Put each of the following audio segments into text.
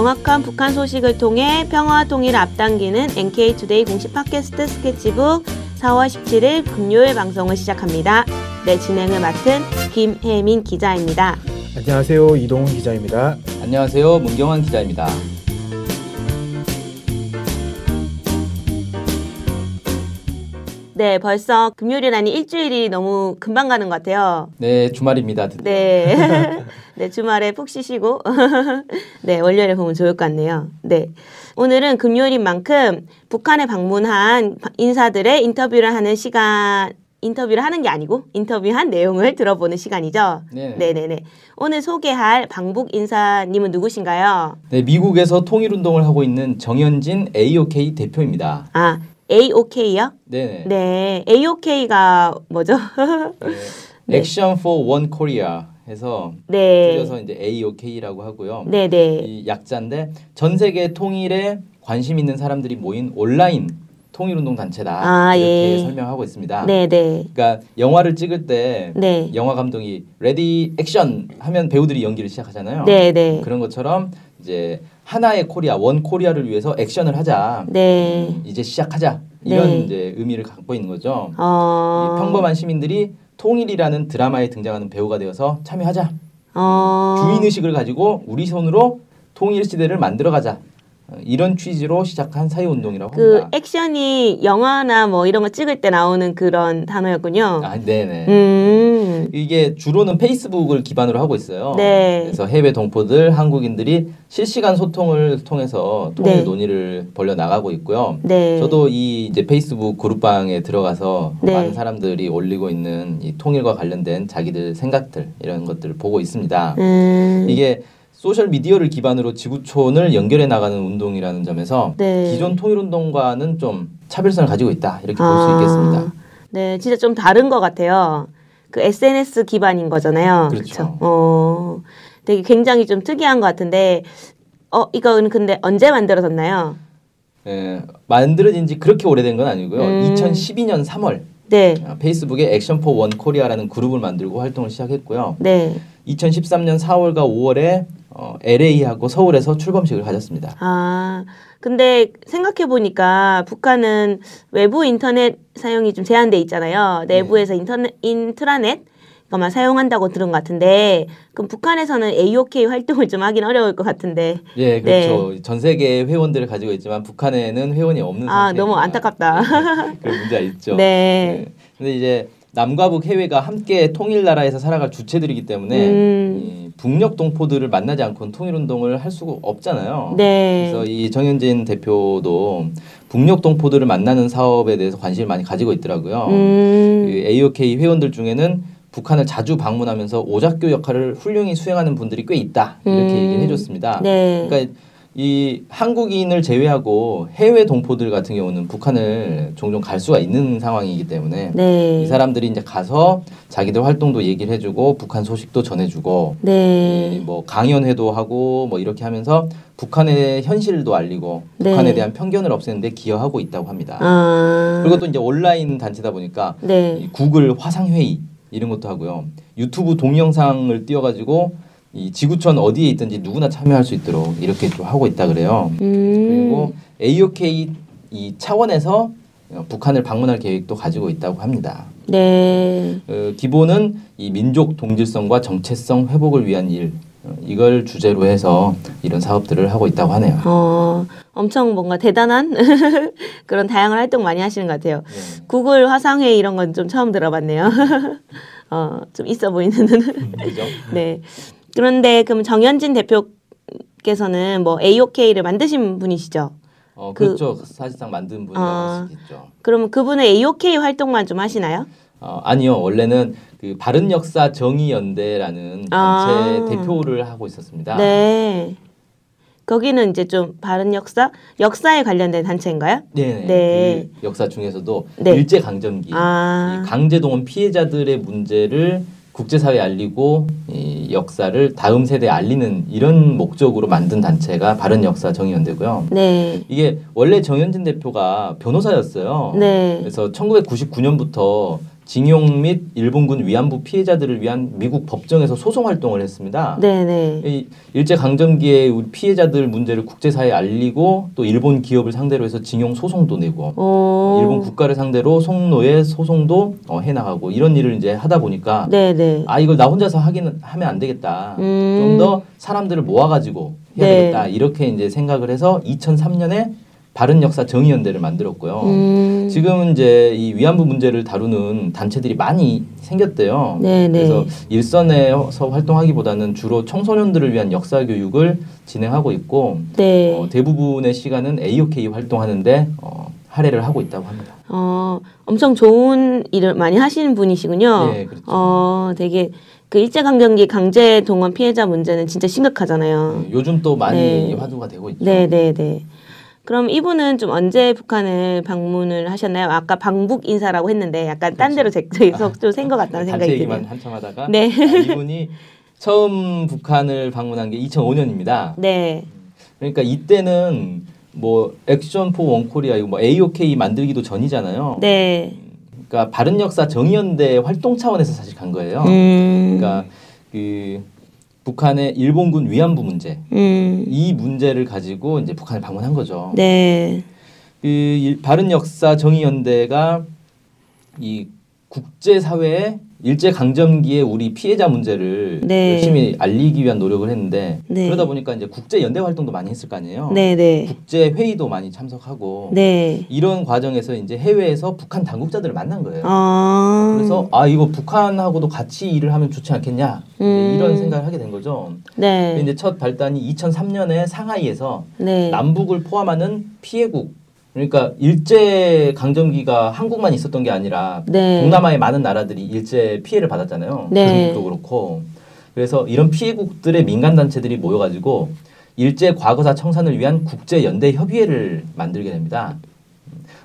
정확한 북한 소식을 통해 평화와 통일을 앞당기는 NK투데이 공식 팟캐스트 스케치북 4월 17일 금요일 방송을 시작합니다. 네, 진행을 맡은 김혜민 기자입니다. 안녕하세요. 이동훈 기자입니다. 안녕하세요. 문경환 기자입니다. 네, 벌써 금요일이라니 일주일이 너무 금방 가는 것 같아요. 네, 주말입니다. 네. 네, 주말에 푹 쉬시고, 네, 월요일에 보면 좋을 것 같네요. 네. 오늘은 금요일인 만큼 북한에 방문한 인사들의 인터뷰를 하는 시간, 인터뷰를 하는 게 아니고 인터뷰한 내용을 들어보는 시간이죠. 네. 네네네. 오늘 소개할 방북 인사님은 누구신가요? 네, 미국에서 통일 운동을 하고 있는 정현진 AOK 대표입니다. 아, AOK요? 네. 네. AOK가 뭐죠? 네. Action for One Korea 해서 네. 줄여서 이제 AOK라고 하고요. 네 네. 이 약자인데 전 세계 통일에 관심 있는 사람들이 모인 온라인 통일 운동 단체다 아, 이렇게 예. 설명하고 있습니다. 네 네. 그러니까 영화를 찍을 때 네. 영화 감독이 ready action 하면 배우들이 연기를 시작하잖아요. 네 네. 그런 것처럼 이제 하나의 코리아 One Korea를 위해서 액션을 하자. 네. 이제 시작하자. 이런 네. 이제 의미를 갖고 있는 거죠. 어. 이 평범한 시민들이 통일이라는 드라마에 등장하는 배우가 되어서 참여하자. 어. 주인 의식을 가지고 우리 손으로 통일 시대를 만들어 가자. 어, 이런 취지로 시작한 사회 운동이라고 그 합니다. 액션이 영화나 뭐 이런 거 찍을 때 나오는 그런 단어였군요. 아, 네네. 음. 이게 주로는 페이스북을 기반으로 하고 있어요. 네. 그래서 해외 동포들, 한국인들이 실시간 소통을 통해서 통일 네. 논의를 벌려 나가고 있고요. 네. 저도 이 이제 페이스북 그룹방에 들어가서 네. 많은 사람들이 올리고 있는 이 통일과 관련된 자기들 생각들 이런 것들을 보고 있습니다. 음. 이게 소셜 미디어를 기반으로 지구촌을 연결해 나가는 운동이라는 점에서 네. 기존 통일 운동과는 좀 차별성을 가지고 있다 이렇게 볼수 아. 있겠습니다. 네, 진짜 좀 다른 것 같아요. 그 SNS 기반인 거잖아요. 그렇죠. 그쵸? 어. 되게 굉장히 좀 특이한 것 같은데 어, 이거는 근데 언제 만들어졌나요? 예, 만들어진 지 그렇게 오래된 건 아니고요. 음. 2012년 3월 네. 아, 페이스북에 Action for One Korea라는 그룹을 만들고 활동을 시작했고요. 네. 2013년 4월과 5월에 어, LA하고 서울에서 출범식을 가졌습니다. 아, 근데 생각해 보니까 북한은 외부 인터넷 사용이 좀 제한돼 있잖아요. 내부에서 인터넷 인트라넷 그만 사용한다고 들은 것 같은데 그럼 북한에서는 AOK 활동을 좀 하긴 어려울 것 같은데. 예, 그렇죠. 전 세계 회원들을 가지고 있지만 북한에는 회원이 없는 아, 상태입니다. 너무 안타깝다. 네, 그런 문제가 있죠. 네. 네. 근데 이제 남과 북 해외가 함께 통일 나라에서 살아갈 주체들이기 때문에 음. 이 북녘 동포들을 만나지 않고는 통일 운동을 할 수가 없잖아요. 네. 그래서 이 정현진 대표도 북녘 동포들을 만나는 사업에 대해서 관심을 많이 가지고 있더라고요. 음. 그 AOK 회원들 중에는 북한을 자주 방문하면서 오작교 역할을 훌륭히 수행하는 분들이 꽤 있다 이렇게 음. 얘기를 해줬습니다. 네. 그러니까 이 한국인을 제외하고 해외 동포들 같은 경우는 북한을 종종 갈 수가 있는 상황이기 때문에 네. 이 사람들이 이제 가서 자기들 활동도 얘기를 해주고 북한 소식도 전해주고 네. 이뭐 강연회도 하고 뭐 이렇게 하면서 북한의 현실도 알리고 네. 북한에 대한 편견을 없애는데 기여하고 있다고 합니다. 아. 그리고 또 이제 온라인 단체다 보니까 네. 이 구글 화상 회의 이런 것도 하고요. 유튜브 동영상을 띄워가지고 이 지구촌 어디에 있든지 누구나 참여할 수 있도록 이렇게 좀 하고 있다 그래요. 음. 그리고 AOK 이 차원에서 어, 북한을 방문할 계획도 가지고 있다고 합니다. 네. 어, 기본은 이 민족 동질성과 정체성 회복을 위한 일 어, 이걸 주제로 해서 이런 사업들을 하고 있다고 하네요. 어, 엄청 뭔가 대단한 그런 다양한 활동 많이 하시는 것 같아요. 네. 구글 화상회 이런 건 좀 처음 들어봤네요. 어, 좀 있어 보이는. 음, 그죠? 네. 그런데 그럼 정현진 대표께서는 뭐 AOK를 만드신 분이시죠? 어, 그- 그렇죠. 사실상 만든 분이라고 아. 있겠죠. 그러면 그분은 AOK 활동만 좀 하시나요? 어, 아니요. 원래는 그 바른 역사 정의 연대라는 단체 아. 대표를 하고 있었습니다. 네. 거기는 이제 좀 바른 역사, 역사에 관련된 단체인가요? 네. 네. 그 역사 중에서도 네. 일제 강점기 아. 이 강제동원 피해자들의 문제를 국제사회에 알리고 이 역사를 다음 세대에 알리는 이런 목적으로 만든 단체가 바른 역사 정의연대고요. 네. 이게 원래 정현진 대표가 변호사였어요. 네. 그래서 1999년부터 징용 및 일본군 위안부 피해자들을 위한 미국 법정에서 소송 활동을 했습니다. 네네. 이 일제 강점기에 우리 피해자들 문제를 국제사회에 알리고 또 일본 기업을 상대로 해서 징용 소송도 내고 오. 일본 국가를 상대로 송로의 소송도 어, 해나가고 이런 일을 이제 하다 보니까 네네. 아 이걸 나 혼자서 하기는 하면 안 되겠다. 음. 좀더 사람들을 모아가지고 해야 네. 되겠다. 이렇게 이제 생각을 해서 2003년에 바른 역사 정의연대를 만들었고요. 음. 지금은 이제 이 위안부 문제를 다루는 단체들이 많이 생겼대요. 네네. 그래서 일선에서 활동하기보다는 주로 청소년들을 위한 역사 교육을 진행하고 있고 네. 어, 대부분의 시간은 AOK 활동하는데 어, 할애를 하고 있다고 합니다. 어, 엄청 좋은 일을 많이 하시는 분이시군요. 네, 그렇죠. 어, 되게 그 일제강점기 강제 동원 피해자 문제는 진짜 심각하잖아요. 네, 요즘 또 많이 네. 화두가 되고 있죠. 네, 네, 네. 그럼 이분은 좀 언제 북한을 방문을 하셨나요? 아까 방북 인사라고 했는데 약간 딴 데로 제서 좀센것 같다는 단체 생각이 드네요. 한참 하다가 네. 아, 이분이 처음 북한을 방문한 게 2005년입니다. 네. 그러니까 이때는 뭐 액션 포 원코리아 이거 뭐 AOK 만들기도 전이잖아요. 네. 그러니까 바른 역사 정의연대 활동 차원에서 사실 간 거예요. 음. 그러니까 그 북한의 일본군 위안부 문제 음. 이 문제를 가지고 이제 북한을 방문한 거죠. 네. 그 일- 바른 역사 정의연대가 이 국제 사회에 일제 강점기에 우리 피해자 문제를 네. 열심히 알리기 위한 노력을 했는데 네. 그러다 보니까 이제 국제 연대 활동도 많이 했을 거 아니에요. 네, 네. 국제 회의도 많이 참석하고 네. 이런 과정에서 이제 해외에서 북한 당국자들을 만난 거예요. 아. 그래서 아 이거 북한하고도 같이 일을 하면 좋지 않겠냐 음. 이런 생각을 하게 된 거죠. 네. 이제 첫 발단이 2003년에 상하이에서 네. 남북을 포함하는 피해국 그러니까 일제 강점기가 한국만 있었던 게 아니라 네. 동남아의 많은 나라들이 일제 피해를 받았잖아요. 네. 중국도 그렇고 그래서 이런 피해국들의 민간 단체들이 모여가지고 일제 과거사 청산을 위한 국제 연대 협의회를 만들게 됩니다.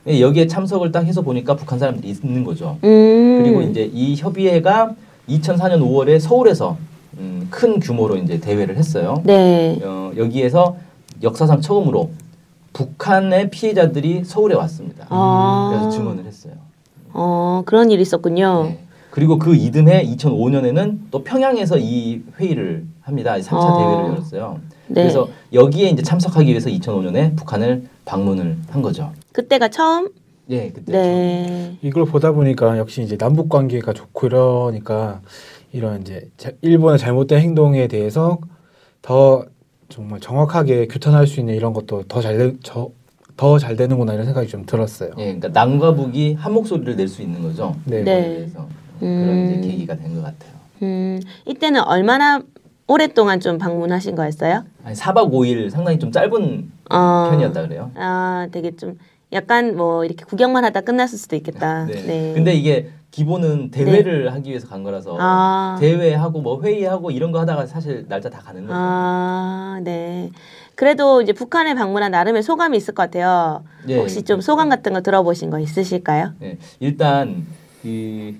음, 여기에 참석을 딱 해서 보니까 북한 사람들이 있는 거죠. 음. 그리고 이제 이 협의회가 2004년 5월에 서울에서 음, 큰 규모로 이제 대회를 했어요. 네. 어, 여기에서 역사상 처음으로 북한의 피해자들이 서울에 왔습니다. 아. 그래서 증언을 했어요. 어, 그런 일이 있었군요. 네. 그리고 그 이듬해 2005년에는 또 평양에서 이 회의를 합니다. 3차 아. 대회를 열었어요. 네. 그래서 여기에 이제 참석하기 위해서 2005년에 북한을 방문을 한 거죠. 그때가 처음? 예, 그때 네. 이걸 보다 보니까 역시 이제 남북 관계가 좋고 이러니까 이런 이제 자- 일본의 잘못된 행동에 대해서 더 정말 정확하게 규탄할 수 있는 이런 것도 더 잘 더 잘 되는구나 이런 생각이 좀 들었어요. 예, 그러니까 남과 북이 한 목소리를 낼 수 있는 거죠. 네. 네. 그래서 그런 음. 이제 계기가 된 것 같아요. 음, 이때는 얼마나 오랫동안 좀 방문하신 거였어요? 아니 4박 5일 상당히 좀 짧은 어. 편이었다 그래요. 아, 되게 좀 약간 뭐 이렇게 구경만 하다 끝났을 수도 있겠다. 네. 네. 근데 이게 기본은 대회를 하기 위해서 간 거라서 아. 대회하고 뭐 회의하고 이런 거 하다가 사실 날짜 다 가는 거죠. 아, 네. 그래도 이제 북한에 방문한 나름의 소감이 있을 것 같아요. 예, 혹시 좀 소감 같은 거 들어보신 거 있으실까요? 네, 일단 그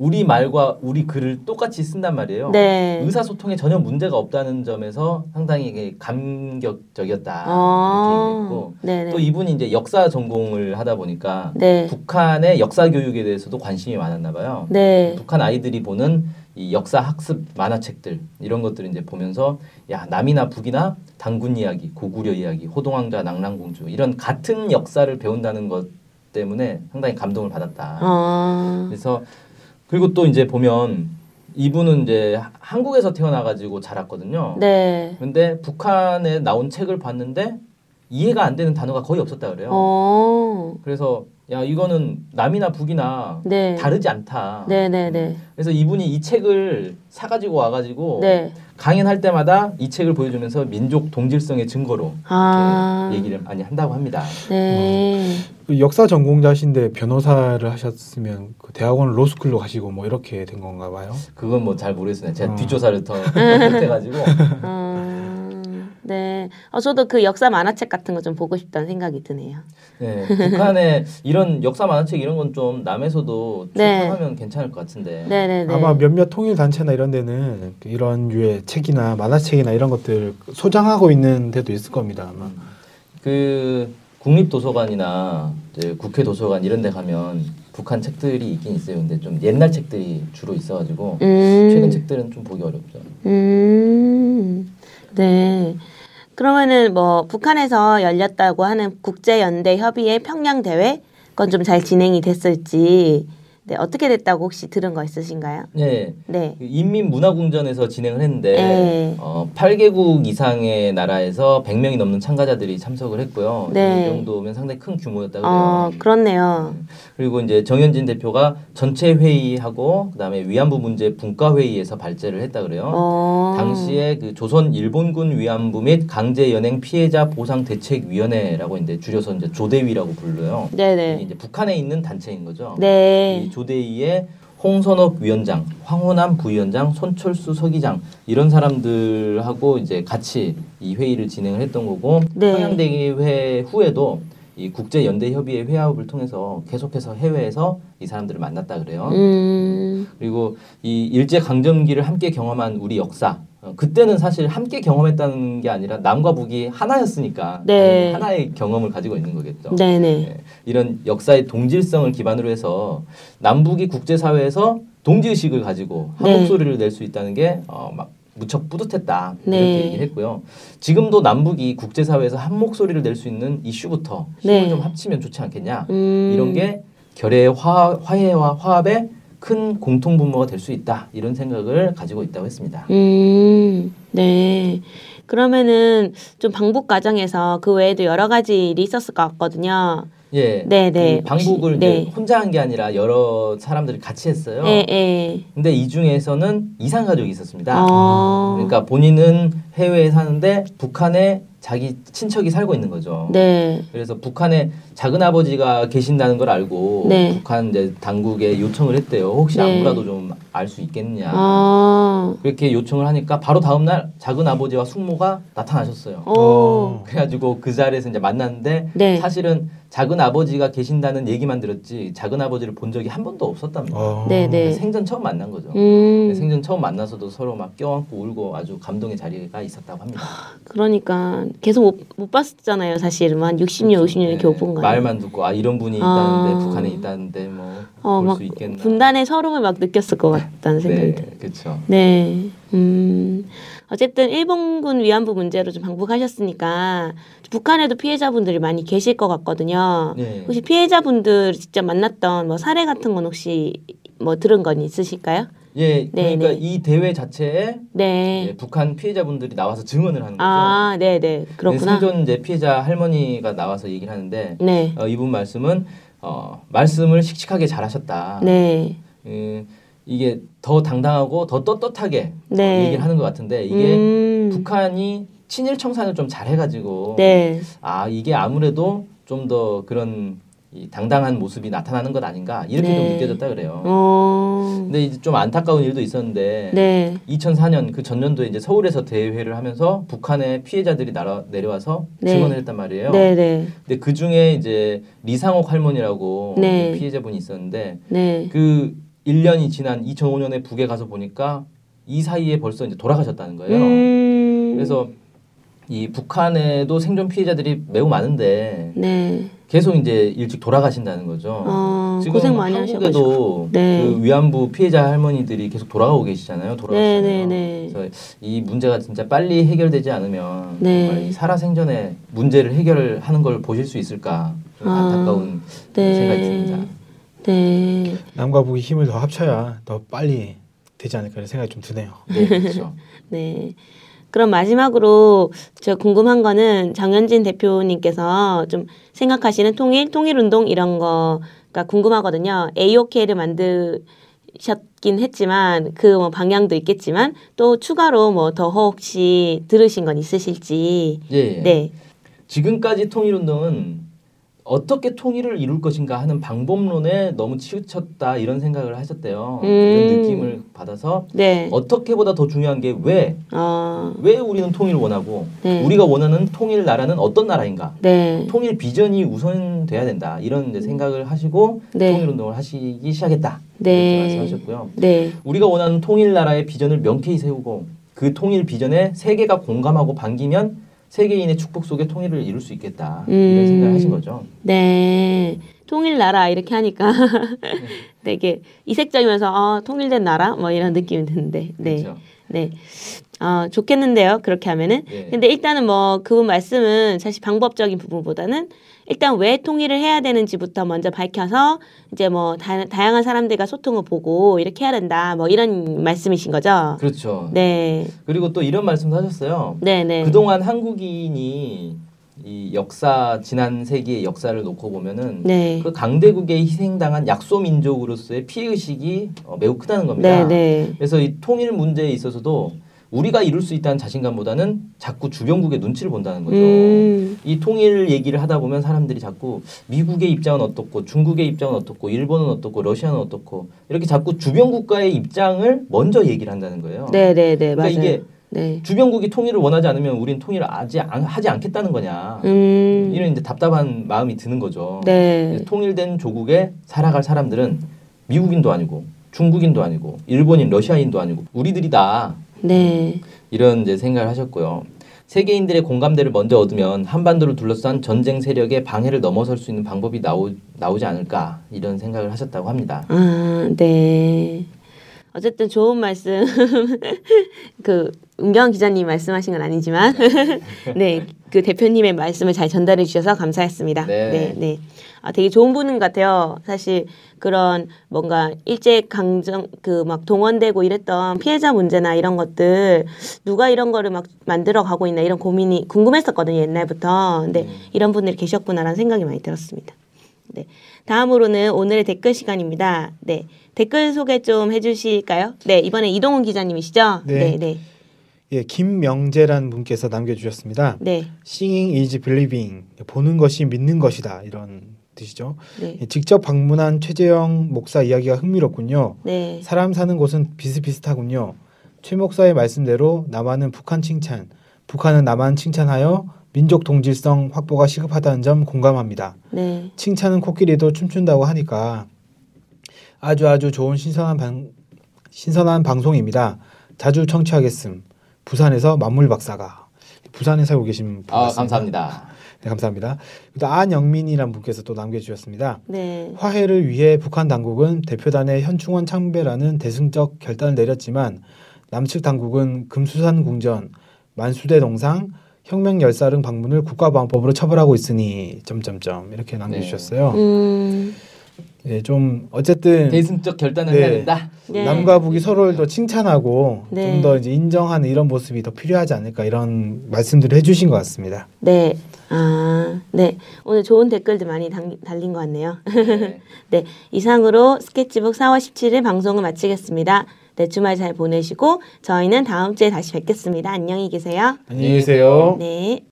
우리 말과 우리 글을 똑같이 쓴단 말이에요. 네. 의사소통에 전혀 문제가 없다는 점에서 상당히 감격적이었다 이렇게 어, 얘기했고 네네. 또 이분이 이제 역사 전공을 하다 보니까 네. 북한의 역사 교육에 대해서도 관심이 많았나 봐요. 네. 북한 아이들이 보는 이 역사 학습 만화책들 이런 것들을 이제 보면서 야 남이나 북이나 당군 이야기, 고구려 이야기, 호동왕자, 낙랑공주 이런 같은 역사를 배운다는 것 때문에 상당히 감동을 받았다. 어, 그래서 그리고 또 이제 보면 이분은 이제 하- 한국에서 태어나가지고 자랐거든요. 네. 근데 북한에 나온 책을 봤는데 이해가 안 되는 단어가 거의 없었다 그래요. 어, 그래서 야 이거는 남이나 북이나 네. 다르지 않다. 네네네. 그래서 이분이 이 책을 사가지고 와가지고 네. 강연할 때마다 이 책을 보여주면서 민족 동질성의 증거로 아. 얘기를 많이 한다고 합니다. 네. 그 역사 전공자신데 변호사를 하셨으면 그 대학원 로스쿨로 가시고 뭐 이렇게 된 건가 봐요. 그건 뭐 잘 모르겠어요. 제가 어. 뒷조사를 더 못해가지고 음, 네. 어, 저도 그 역사 만화책 같은 거 좀 보고 싶다는 생각이 드네요. 네, 북한의 이런 역사 만화책 이런 건 좀 남에서도 네. 출판하면 괜찮을 것 같은데. 네네네. 아마 몇몇 통일 단체나 이런 데는 그 이런 류의 책이나 만화책이나 이런 것들 소장하고 있는 데도 있을 겁니다. 아마. 그 국립도서관이나 이제 국회 도서관 이런 데 가면 북한 책들이 있긴 있어요. 근데 좀 옛날 책들이 주로 있어가지고 음. 최근 책들은 좀 보기 어렵죠. 음. 네. 그러면은 뭐 북한에서 열렸다고 하는 국제 연대 협의회 평양 대회? 그건 좀 잘 진행이 됐을지 네, 어떻게 됐다고 혹시 들은 거 있으신가요? 네. 네. 그 인민문화궁전에서 진행을 했는데 네. 어, 8개국 이상의 나라에서 100명이 넘는 참가자들이 참석을 했고요. 네. 이 정도면 상당히 큰 규모였다고 해요. 어, 그렇네요. 그리고 이제 정현진 대표가 전체 회의하고 그다음에 위안부 문제 분과 회의에서 발제를 했다 그래요. 어. 당시에 그 조선 일본군 위안부 및 강제 연행 피해자 보상 대책 위원회라고 이제 줄여서 이제 조대위라고 불러요. 이게 네네. 이제 북한에 있는 단체인 거죠. 네. 이 조대위에 홍선옥 위원장, 황호남 부위원장, 손철수 서기장 이런 사람들하고 이제 같이 이 회의를 진행을 했던 거고 네. 평양대회 후에도 이 국제 연대 협의회 회합을 통해서 계속해서 해외에서 이 사람들을 만났다 그래요. 음. 그리고 이 일제 강점기를 함께 경험한 우리 역사. 어, 그때는 사실 함께 경험했다는 게 아니라 남과 북이 하나였으니까 네. 하나의 경험을 가지고 있는 거겠죠. 네네. 네, 이런 역사의 동질성을 기반으로 해서 남북이 국제사회에서 동지의식을 가지고 한 네. 목소리를 낼 수 있다는 게 어, 막 무척 뿌듯했다 이렇게 네. 얘기를 했고요. 지금도 남북이 국제사회에서 한 목소리를 낼 수 있는 이슈부터 힘을 네. 좀 합치면 좋지 않겠냐 음. 이런 게 결의 화, 화해와 화합의 큰 공통 분모가 될 수 있다 이런 생각을 가지고 있다고 했습니다. 음, 네. 그러면은 좀 방북 과정에서 그 외에도 여러 가지 일이 있었을 것 같거든요. 예, 네, 네. 그 방북을 혹시- 이제 네. 혼자 한 게 아니라 여러 사람들이 같이 했어요. 예, 예. 근데 이 중에서는 이산 가족이 있었습니다. 어. 그러니까 본인은 해외에 사는데 북한에 자기 친척이 살고 있는 거죠. 네. 그래서 북한에 작은 아버지가 계신다는 걸 알고 네. 북한 이제 당국에 요청을 했대요. 혹시 네. 안부라도 좀 알 수 있겠냐. 어. 그렇게 요청을 하니까 바로 다음 날 작은 아버지와 숙모가 나타나셨어요. 오. 그래가지고 그 자리에서 이제 만났는데 네. 사실은 작은 아버지가 계신다는 얘기만 들었지 작은 아버지를 본 적이 한 번도 없었답니다. 어. 네, 네. 생전 처음 만난 거죠. 음. 생전 처음 만나서도 서로 막 껴안고 울고 아주 감동의 자리가 있었다고 합니다. 그러니까 계속 못, 못 봤잖아요, 사실은. 한 60년, 50년 이렇게 못 본 거예요. 네. 말만 듣고 아 이런 분이 아. 있다는데 북한에 있다는데 뭐 어, 볼 있겠나. 분단의 서름을 막 느꼈을 것 같다는 생각이 네, 들어요. 그렇죠. 네. 음. 어쨌든 일본군 위안부 문제로 좀 방북하셨으니까 북한에도 피해자분들이 많이 계실 것 같거든요. 네. 혹시 피해자분들 직접 만났던 뭐 사례 같은 건 혹시 뭐 들은 건 있으실까요? 예, 네, 그러니까 네. 이 대회 자체에 네. 예, 북한 피해자분들이 나와서 증언을 하는 거죠. 아, 네, 네. 그렇구나. 생존 이제 피해자 할머니가 나와서 얘기를 하는데 네. 어, 이분 말씀은 어, 말씀을 씩씩하게 잘하셨다. 네. 음, 이게 더 당당하고 더 떳떳하게 네. 얘기를 하는 것 같은데 이게 음. 북한이 친일 청산을 좀 잘해가지고 네. 아 이게 아무래도 좀 더 그런 이 당당한 모습이 나타나는 것 아닌가 이렇게 네. 좀 느껴졌다 그래요. 어. 근데 이제 좀 안타까운 일도 있었는데 네. 2004년 그 전년도에 이제 서울에서 대회를 하면서 북한의 피해자들이 날아, 내려와서 네. 증언을 했단 말이에요. 네, 네. 근데 그 중에 이제 리상옥 할머니라고 네. 피해자분이 있었는데 네. 그 1년이 지난 2005년에 북에 가서 보니까 이 사이에 벌써 이제 돌아가셨다는 거예요. 음. 그래서 이 북한에도 생존 피해자들이 매우 많은데 네. 계속 이제 일찍 돌아가신다는 거죠. 어, 지금 고생 많이. 한국에도 네. 그 위안부 피해자 할머니들이 계속 돌아가고 계시잖아요. 돌아가시잖아요. 네, 네, 네. 그래서 이 문제가 진짜 빨리 해결되지 않으면 네. 정말 이 살아생전에 문제를 해결하는 걸 보실 수 있을까 좀 아, 안타까운 네. 생각이 듭니다. 네. 남과 북이 힘을 더 합쳐야 더 빨리 되지 않을까 이런 생각이 좀 드네요. 네, 그렇죠. 네. 그럼 마지막으로 저 궁금한 거는 장현진 대표님께서 좀 생각하시는 통일, 통일운동 이런 거가 궁금하거든요. AOK를 만드셨긴 했지만 그 뭐 방향도 있겠지만 또 추가로 뭐 더 혹시 들으신 건 있으실지. 예, 예. 네. 지금까지 통일운동은 어떻게 통일을 이룰 것인가 하는 방법론에 너무 치우쳤다 이런 생각을 하셨대요. 음. 이런 느낌을 받아서 네. 어떻게보다 더 중요한 게 왜? 어, 왜 우리는 통일을 원하고 네. 우리가 원하는 통일 나라는 어떤 나라인가? 네. 통일 비전이 우선 돼야 된다 이런 생각을 하시고 네. 통일 운동을 하시기 시작했다 네. 이렇게 말씀하셨고요. 네. 우리가 원하는 통일 나라의 비전을 명쾌히 세우고 그 통일 비전에 세계가 공감하고 반기면 세계인의 축복 속에 통일을 이룰 수 있겠다 음. 이런 생각을 하신 거죠. 네. 통일 나라 이렇게 하니까 되게 이색적이면서 어, 통일된 나라 뭐 이런 느낌이 드는데 네. 그렇죠. 네. 어, 좋겠는데요. 그렇게 하면은. 예. 근데 일단은 뭐 그분 말씀은 사실 방법적인 부분보다는 일단 왜 통일을 해야 되는지부터 먼저 밝혀서 이제 뭐 다, 다양한 사람들과 소통을 보고 이렇게 해야 된다. 뭐 이런 말씀이신 거죠. 그렇죠. 네. 그리고 또 이런 말씀도 하셨어요. 네, 네. 그동안 한국인이 이 역사 지난 세기의 역사를 놓고 보면은 네. 그 강대국에 희생당한 약소 민족으로서의 피해 의식이 어, 매우 크다는 겁니다. 네, 네. 그래서 이 통일 문제에 있어서도 우리가 이룰 수 있다는 자신감보다는 자꾸 주변국의 눈치를 본다는 거죠. 음. 이 통일 얘기를 하다 보면 사람들이 자꾸 미국의 입장은 어떻고 중국의 입장은 어떻고 일본은 어떻고 러시아는 어떻고 이렇게 자꾸 주변 국가의 입장을 먼저 얘기를 한다는 거예요. 네, 네, 네. 그러니까 맞아요. 이게 네. 주변국이 통일을 원하지 않으면 우린 통일을 하지, 않, 하지 않겠다는 거냐. 음. 이런 이제 답답한 마음이 드는 거죠. 네. 통일된 조국에 살아갈 사람들은 미국인도 아니고 중국인도 아니고 일본인, 러시아인도 아니고 우리들이다. 네. 이런 이제 생각을 하셨고요. 세계인들의 공감대를 먼저 얻으면 한반도를 둘러싼 전쟁 세력의 방해를 넘어설 수 있는 방법이 나오, 나오지 않을까 이런 생각을 하셨다고 합니다. 아, 네. 어쨌든 좋은 말씀. 그, 은경 기자님 말씀하신 건 아니지만, 네, 그 대표님의 말씀을 잘 전달해 주셔서 감사했습니다. 네. 네, 네. 아, 되게 좋은 분인 것 같아요. 사실 그런 뭔가 일제 강점 그 막 동원되고 이랬던 피해자 문제나 이런 것들 누가 이런 거를 막 만들어 가고 있나 이런 고민이 궁금했었거든요 옛날부터. 근데 이런 분들이 계셨구나라는 생각이 많이 들었습니다. 네. 다음으로는 오늘의 댓글 시간입니다. 네. 댓글 소개 좀 해주실까요? 네. 이번에 이동훈 기자님이시죠? 네. 네. 네. 예, 김명재란 분께서 남겨주셨습니다. 네. Seeing is believing. 보는 것이 믿는 것이다. 이런 뜻이죠. 네. 예, 직접 방문한 최재영 목사 이야기가 흥미롭군요. 네. 사람 사는 곳은 비슷비슷하군요. 최 목사의 말씀대로 남한은 북한 칭찬, 북한은 남한 칭찬하여 민족 동질성 확보가 시급하다는 점 공감합니다. 네. 칭찬은 코끼리도 춤춘다고 하니까 아주 아주 좋은 신선한 방, 신선한 방송입니다. 자주 청취하겠음. 부산에서 만물 박사가 부산에 살고 계신 분 아 같습니다. 감사합니다. 네, 감사합니다. 또 안영민이란 분께서 또 남겨주셨습니다. 네. 화해를 위해 북한 당국은 대표단의 현충원 참배라는 대승적 결단을 내렸지만 남측 당국은 금수산 궁전, 만수대 동상, 혁명 열사릉 방문을 국가보안법으로 처벌하고 있으니 점점점 이렇게 남겨주셨어요. 음. 예, 좀 어쨌든 대승적 결단을 네. 해야 된다. 네. 남과 북이 서로를 더 칭찬하고 네. 좀더 이제 인정하는 이런 모습이 더 필요하지 않을까 이런 말씀들을 해주신 것 같습니다. 네. 아, 네. 오늘 좋은 댓글들 많이 당, 달린 것 같네요. 네. 네. 이상으로 스케치북 4월 17일 방송을 마치겠습니다. 네, 주말 잘 보내시고 저희는 다음 주에 다시 뵙겠습니다. 안녕히 계세요. 안녕히 계세요. 네.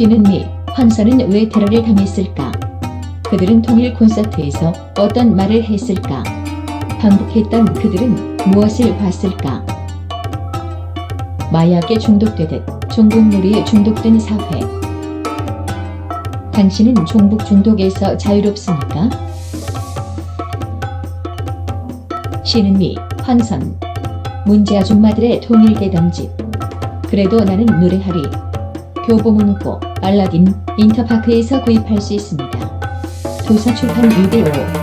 쉬는 미, 황선은 왜 테러를 당했을까? 그들은 통일 콘서트에서 어떤 말을 했을까? 반복했던 그들은 무엇을 봤을까? 마약에 중독되듯 종북놀이에 중독된 사회. 당신은 종북 중독에서 자유롭습니까? 쉬는 미, 황선. 문제 아줌마들의 통일 대담집. 그래도 나는 노래하리. 교보문고, 알라딘, 인터파크에서 구입할 수 있습니다. 도서 출판 615